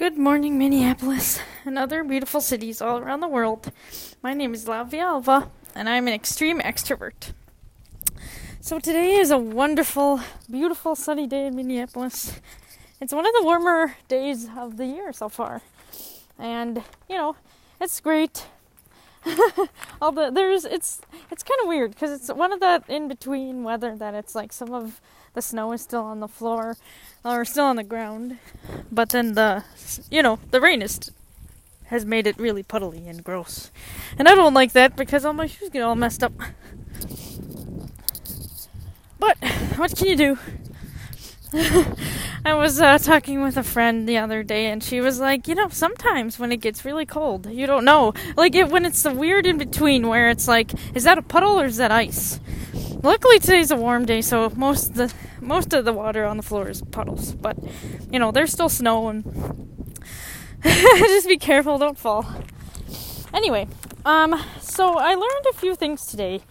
Good morning, Minneapolis and other beautiful cities all around the world. My name is Lavia Alva, and I'm an extreme extrovert. So today is a wonderful, beautiful sunny day in Minneapolis. It's one of the warmer days of the year so far. And, you know, it's great. the there's it's it's kind of weird because it's one of that in between weather that it's like some of the snow is still on the floor or still on the ground, but then the you know the rain is has made it really puddly and gross, and I don't like that because all my shoes get all messed up. But what can you do? I was uh, talking with a friend the other day, and she was like, you know, sometimes when it gets really cold, you don't know. Like it, when it's the weird in between, where it's like, is that a puddle or is that ice? Luckily today's a warm day, so most of the most of the water on the floor is puddles. But you know, there's still snow, and just be careful, don't fall. Anyway, um, so I learned a few things today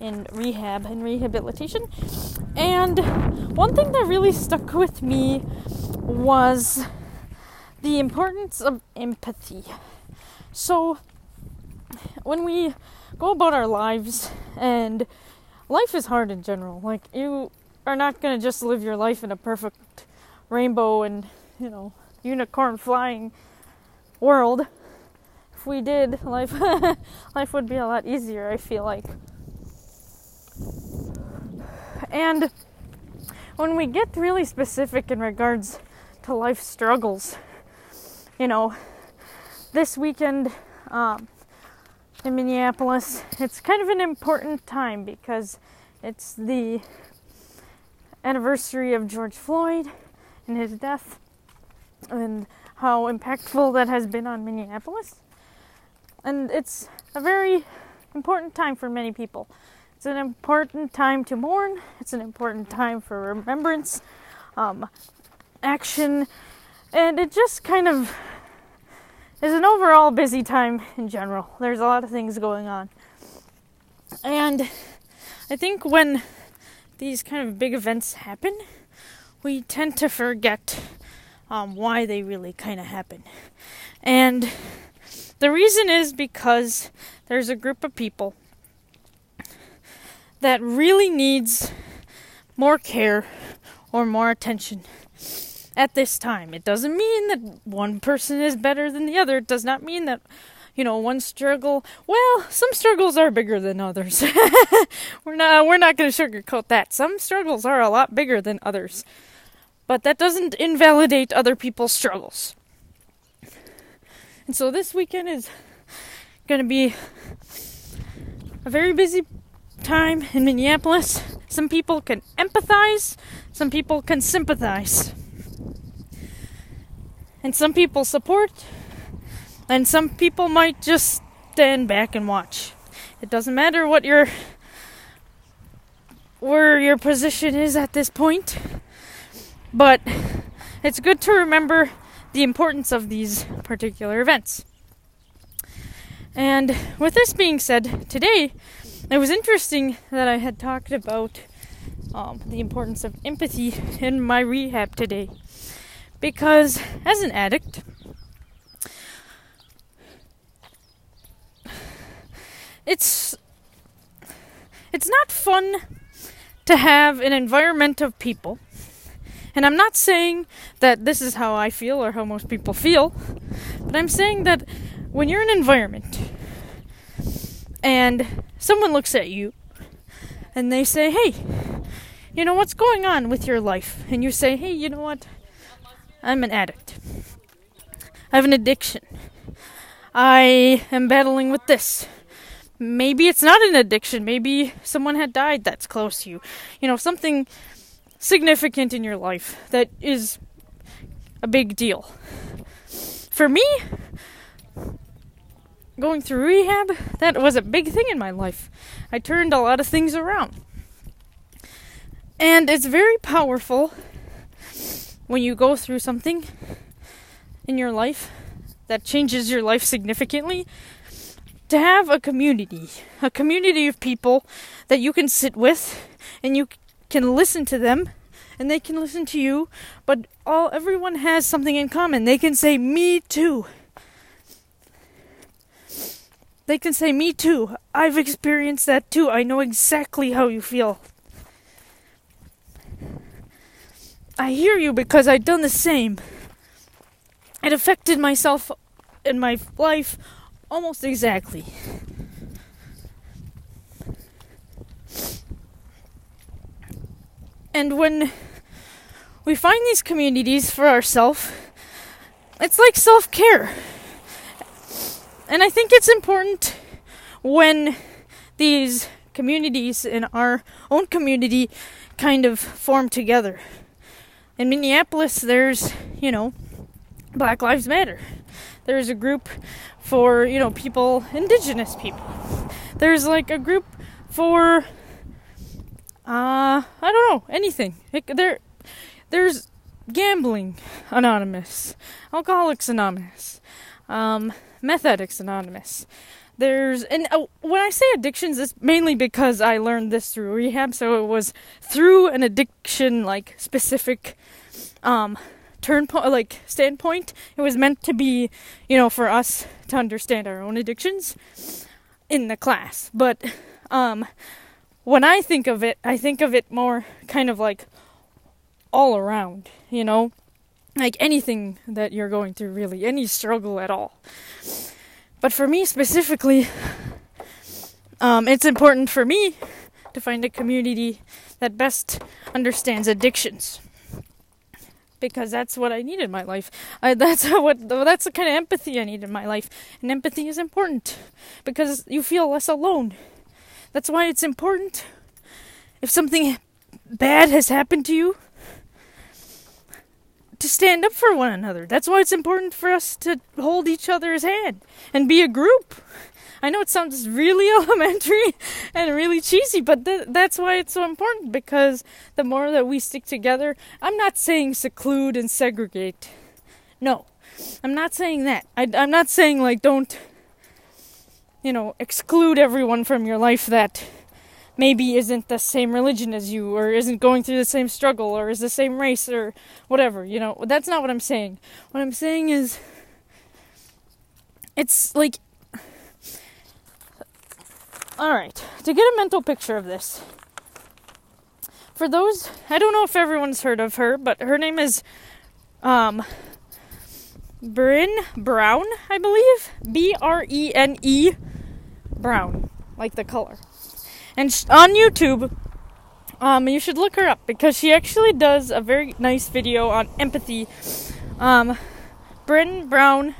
in rehab and rehabilitation. And one thing that really stuck with me was the importance of empathy. So, when we go about our lives, and life is hard in general, like, you are not going to just live your life in a perfect rainbow and, you know, unicorn flying world. If we did, life life would be a lot easier, I feel like. And when we get really specific in regards to life struggles, you know, this weekend um, in Minneapolis, it's kind of an important time because it's the anniversary of George Floyd and his death and how impactful that has been on Minneapolis. And it's a very important time for many people. It's an important time to mourn. It's an important time for remembrance, um, action, and it just kind of is an overall busy time in general. There's a lot of things going on. And I think when these kind of big events happen, we tend to forget um, why they really kind of happen. And the reason is because there's a group of people that really needs more care or more attention at this time. It doesn't mean that one person is better than the other. It does not mean that you know one struggle well some struggles are bigger than others we're not we're not going to sugarcoat that some struggles are a lot bigger than others but that doesn't invalidate other people's struggles and so this weekend is going to be a very busy time in Minneapolis. Some people can empathize, some people can sympathize. And some people support, and some people might just stand back and watch. It doesn't matter what your where your position is at this point, but it's good to remember the importance of these particular events. And with this being said, today it was interesting that I had talked about um, the importance of empathy in my rehab today. Because as an addict, it's it's not fun to have an environment of people. And I'm not saying that this is how I feel or how most people feel, but I'm saying that when you're in an environment and someone looks at you and they say, Hey, you know, what's going on with your life? And you say, Hey, you know what? I'm an addict. I have an addiction. I am battling with this. Maybe it's not an addiction. Maybe someone had died that's close to you. You know, something significant in your life that is a big deal. For me, going through rehab, that was a big thing in my life. I turned a lot of things around. And it's very powerful when you go through something in your life that changes your life significantly to have a community, a community of people that you can sit with and you can listen to them and they can listen to you, but all everyone has something in common. They can say me too. They can say me too. I've experienced that too. I know exactly how you feel. I hear you because I've done the same. It affected myself and my life almost exactly. And when we find these communities for ourselves, it's like self care. And I think it's important when these communities in our own community kind of form together. In Minneapolis, there's, you know, Black Lives Matter. There's a group for, you know, people, indigenous people. There's like a group for uh, I don't know anything. It, there, there's gambling anonymous, alcoholics anonymous, um, meth addicts anonymous. There's and uh, when I say addictions, it's mainly because I learned this through rehab. So it was through an addiction like specific um, turn point, like standpoint. It was meant to be, you know, for us to understand our own addictions in the class. But um, when I think of it, I think of it more kind of like all around, you know? Like anything that you're going through, really, any struggle at all. But for me specifically, um, it's important for me to find a community that best understands addictions because that's what I need in my life. I, that's what that's the kind of empathy I need in my life, and empathy is important because you feel less alone. That's why it's important if something bad has happened to you to stand up for one another. That's why it's important for us to hold each other's hand and be a group. I know it sounds really elementary and really cheesy, but th- that's why it's so important because the more that we stick together, I'm not saying seclude and segregate. No, I'm not saying that. I, I'm not saying like don't you know, exclude everyone from your life that maybe isn't the same religion as you or isn't going through the same struggle or is the same race or whatever, you know. That's not what I'm saying. What I'm saying is it's like all right, to get a mental picture of this. For those, I don't know if everyone's heard of her, but her name is um Brene Brown, I believe. B R E N E brown, like the color. And sh- on YouTube, um, you should look her up because she actually does a very nice video on empathy. Um, Bryn Brown,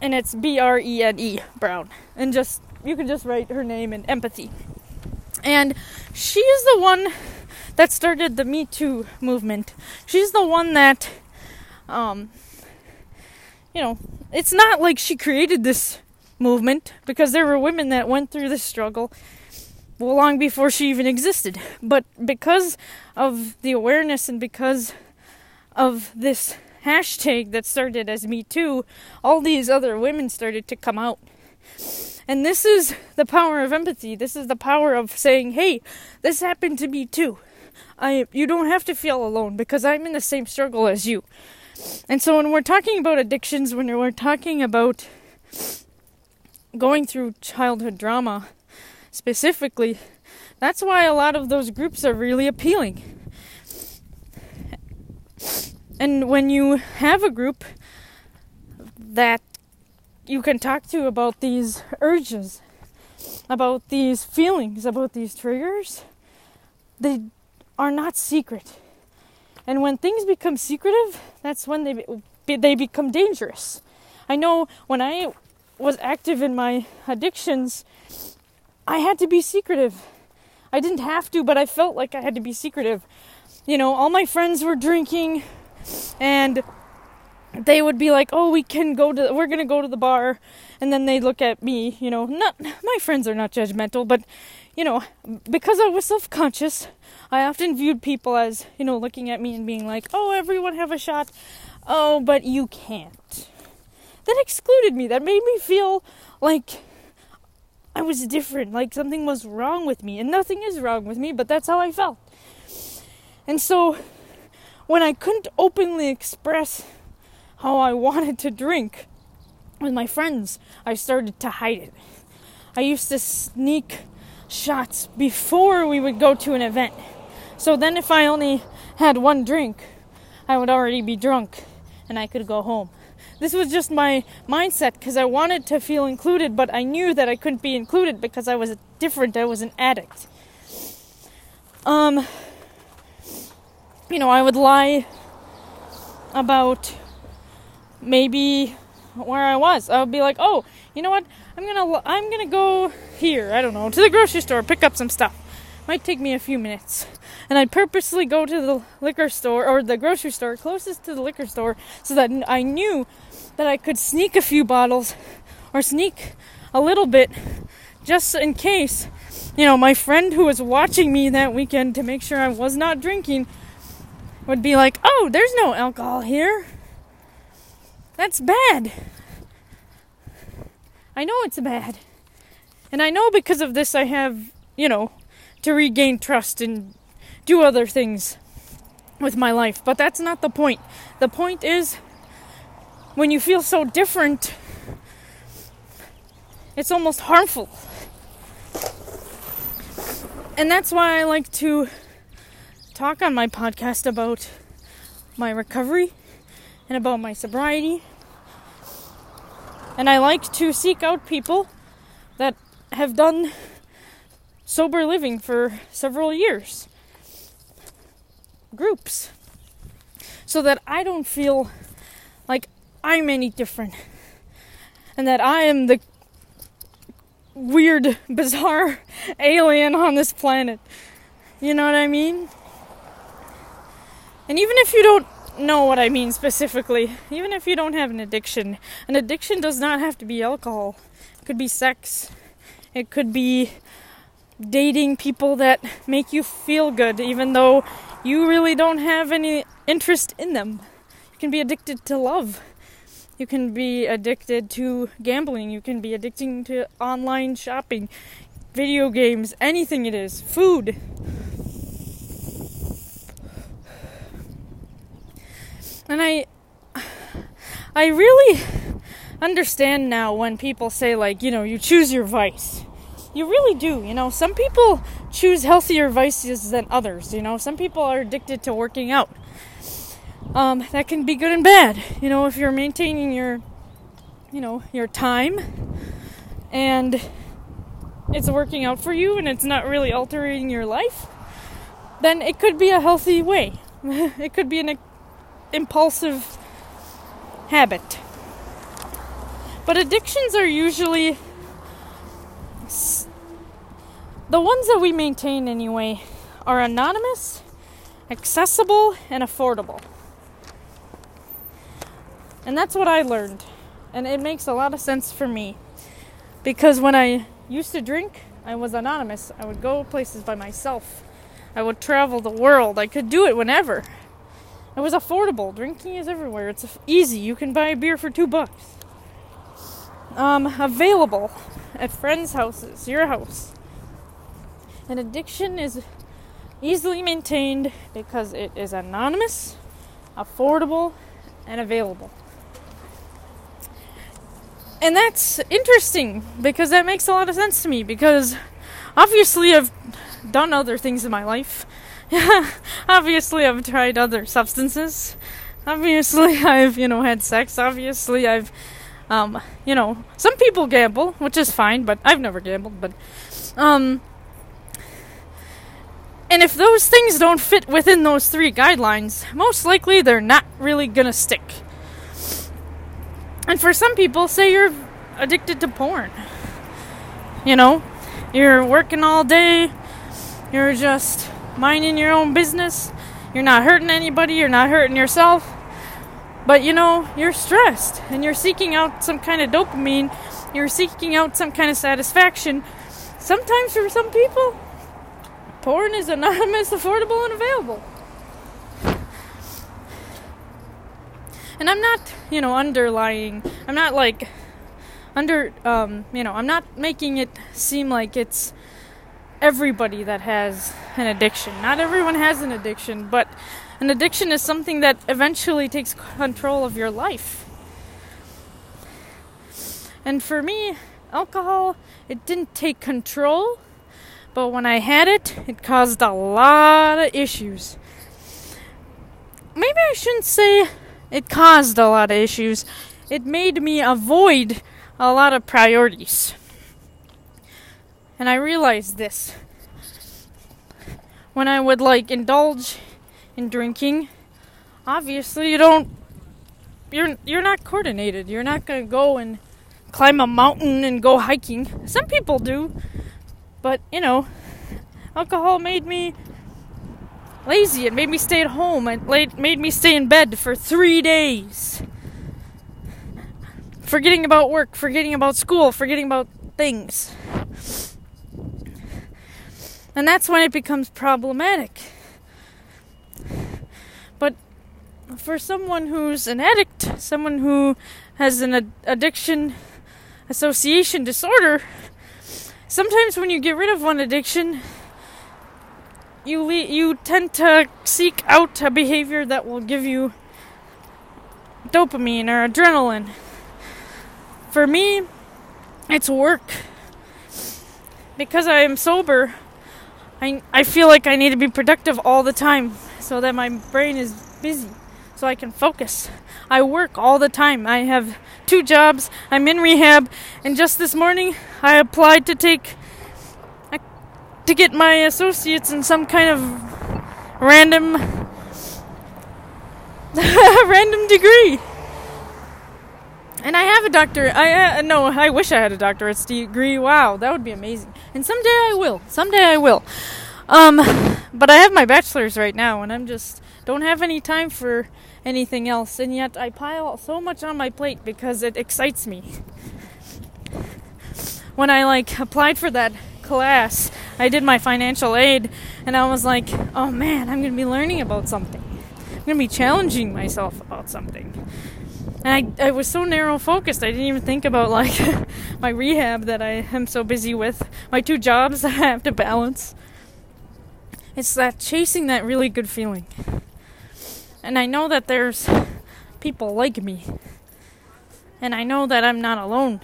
and it's B R E N E Brown, and just you can just write her name in empathy. And she is the one that started the Me Too movement. She's the one that, um, you know, it's not like she created this movement because there were women that went through this struggle long before she even existed. But because of the awareness and because of this hashtag that started as Me Too, all these other women started to come out. And this is the power of empathy. This is the power of saying, "Hey, this happened to me too. I you don't have to feel alone because I'm in the same struggle as you." And so when we're talking about addictions, when we're talking about going through childhood drama specifically, that's why a lot of those groups are really appealing. And when you have a group that you can talk to about these urges, about these feelings, about these triggers, they are not secret. And when things become secretive, that's when they be, they become dangerous. I know when I was active in my addictions, I had to be secretive. I didn't have to, but I felt like I had to be secretive. You know, all my friends were drinking and they would be like, "Oh, we can go to we're going to go to the bar." And then they look at me, you know, not my friends are not judgmental, but you know, because I was self-conscious, I often viewed people as, you know, looking at me and being like, "Oh, everyone have a shot." Oh, but you can't that excluded me. That made me feel like I was different, like something was wrong with me. And nothing is wrong with me, but that's how I felt. And so when I couldn't openly express how I wanted to drink with my friends, I started to hide it. I used to sneak shots before we would go to an event. So then, if I only had one drink, I would already be drunk and I could go home. This was just my mindset because I wanted to feel included, but I knew that I couldn't be included because I was different. I was an addict. Um, you know, I would lie about maybe where I was. I would be like, "Oh, you know what? I'm gonna I'm gonna go here. I don't know to the grocery store, pick up some stuff. Might take me a few minutes." And I'd purposely go to the liquor store or the grocery store closest to the liquor store so that I knew that I could sneak a few bottles or sneak a little bit just in case. You know, my friend who was watching me that weekend to make sure I was not drinking would be like, "Oh, there's no alcohol here." That's bad. I know it's bad. And I know because of this I have, you know, to regain trust and do other things with my life. But that's not the point. The point is when you feel so different, it's almost harmful. And that's why I like to talk on my podcast about my recovery and about my sobriety. And I like to seek out people that have done sober living for several years. Groups. So that I don't feel like I'm any different. And that I am the weird, bizarre alien on this planet. You know what I mean? And even if you don't know what I mean specifically. Even if you don't have an addiction, an addiction does not have to be alcohol. It could be sex. It could be dating people that make you feel good, even though you really don't have any interest in them. You can be addicted to love. You can be addicted to gambling. You can be addicted to online shopping, video games, anything it is, food. And I I really understand now when people say like, you know, you choose your vice. You really do, you know. Some people choose healthier vices than others, you know. Some people are addicted to working out. Um, that can be good and bad. You know, if you're maintaining your you know, your time and it's working out for you and it's not really altering your life, then it could be a healthy way. it could be an impulsive habit. But addictions are usually the ones that we maintain anyway are anonymous, accessible, and affordable. And that's what I learned. And it makes a lot of sense for me. Because when I used to drink, I was anonymous. I would go places by myself. I would travel the world. I could do it whenever. It was affordable. Drinking is everywhere. It's easy. You can buy a beer for two bucks. Um, available at friends' houses, your house. An addiction is easily maintained because it is anonymous, affordable, and available. And that's interesting because that makes a lot of sense to me because obviously I've done other things in my life obviously, I've tried other substances. Obviously, I've, you know, had sex. Obviously, I've, um, you know, some people gamble, which is fine, but I've never gambled, but, um, and if those things don't fit within those three guidelines, most likely they're not really gonna stick. And for some people, say you're addicted to porn. You know, you're working all day, you're just minding your own business. You're not hurting anybody, you're not hurting yourself. But you know, you're stressed and you're seeking out some kind of dopamine, you're seeking out some kind of satisfaction. Sometimes for some people, porn is anonymous, affordable, and available. And I'm not, you know, underlying, I'm not like under um, you know, I'm not making it seem like it's everybody that has an addiction. Not everyone has an addiction, but an addiction is something that eventually takes control of your life. And for me, alcohol, it didn't take control, but when I had it, it caused a lot of issues. Maybe I shouldn't say it caused a lot of issues. It made me avoid a lot of priorities. And I realized this. When I would like indulge in drinking, obviously you don't you're you're not coordinated. You're not going to go and climb a mountain and go hiking. Some people do. But, you know, alcohol made me lazy. It made me stay at home. It made me stay in bed for three days. Forgetting about work, forgetting about school, forgetting about things. And that's when it becomes problematic. But for someone who's an addict, someone who has an ad- addiction association disorder, sometimes when you get rid of one addiction, you le- you tend to seek out a behavior that will give you dopamine or adrenaline. For me, it's work. Because I am sober, I I feel like I need to be productive all the time so that my brain is busy so I can focus. I work all the time. I have two jobs. I'm in rehab, and just this morning I applied to take to get my associates in some kind of random random degree. And I have a doctor. I uh, no, I wish I had a doctorate's degree. Wow, that would be amazing. And someday I will. Someday I will. Um, but I have my bachelor's right now, and I'm just don't have any time for anything else, and yet I pile so much on my plate because it excites me. When I like applied for that class, I did my financial aid, and I was like, oh man, I'm gonna be learning about something. I'm gonna be challenging myself about something. And I, I was so narrow focused, I didn't even think about like my rehab that I am so busy with, my two jobs that I have to balance. It's that chasing that really good feeling. And I know that there's people like me. And I know that I'm not alone.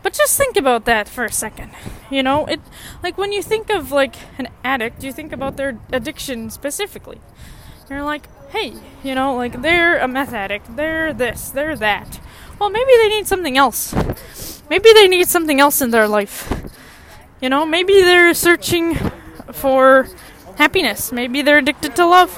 But just think about that for a second. You know, it like when you think of like an addict, you think about their addiction specifically. You're like, "Hey, you know, like they're a meth addict, they're this, they're that." Well, maybe they need something else. Maybe they need something else in their life. You know, maybe they're searching for happiness. Maybe they're addicted to love.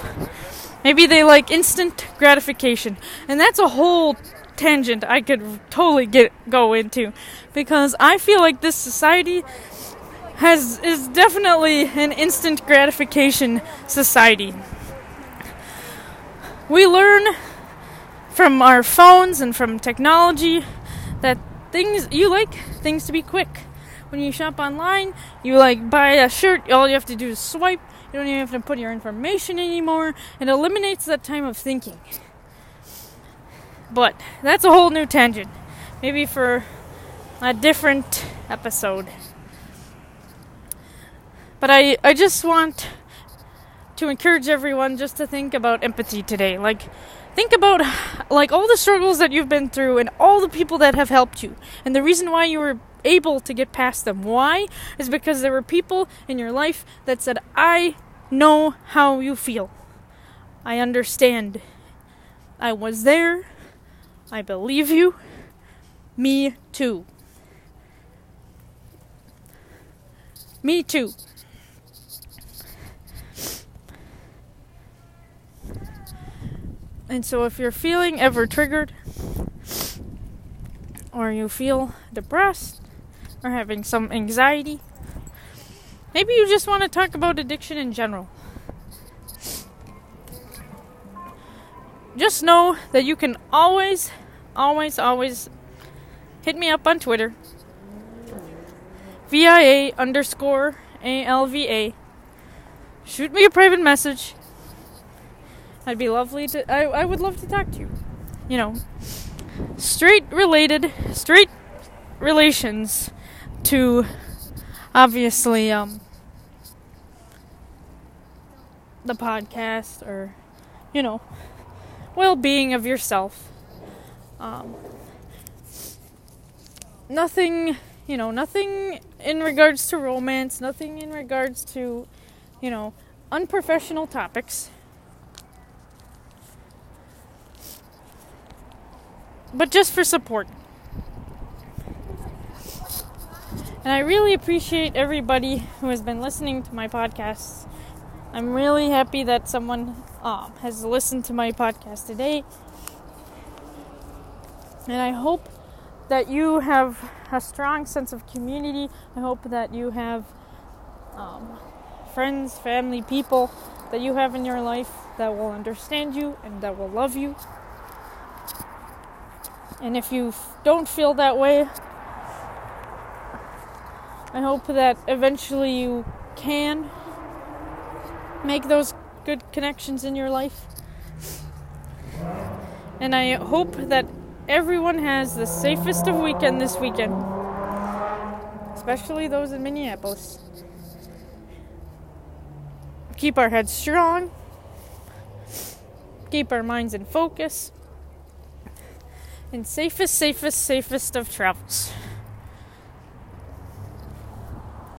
Maybe they like instant gratification. And that's a whole tangent I could totally get go into because I feel like this society has is definitely an instant gratification society. We learn from our phones and from technology that things you like things to be quick when you shop online, you like buy a shirt, all you have to do is swipe. You don't even have to put your information anymore. It eliminates that time of thinking. But that's a whole new tangent. Maybe for a different episode. But I, I just want to encourage everyone just to think about empathy today. Like, think about like all the struggles that you've been through and all the people that have helped you and the reason why you were able to get past them. Why? Is because there were people in your life that said, I know how you feel. I understand. I was there. I believe you. Me too. Me too. And so, if you're feeling ever triggered, or you feel depressed, or having some anxiety. Maybe you just want to talk about addiction in general. Just know that you can always, always, always hit me up on Twitter. VIA underscore ALVA. Shoot me a private message. I'd be lovely to. I, I would love to talk to you. You know, straight related, straight relations to obviously, um, the podcast or, you know, well being of yourself. Um, nothing, you know, nothing in regards to romance, nothing in regards to, you know, unprofessional topics. But just for support. And I really appreciate everybody who has been listening to my podcasts. I'm really happy that someone um, has listened to my podcast today. And I hope that you have a strong sense of community. I hope that you have um, friends, family, people that you have in your life that will understand you and that will love you. And if you don't feel that way, I hope that eventually you can make those good connections in your life. And I hope that everyone has the safest of weekend this weekend, especially those in Minneapolis. Keep our heads strong, keep our minds in focus, and safest, safest, safest of travels.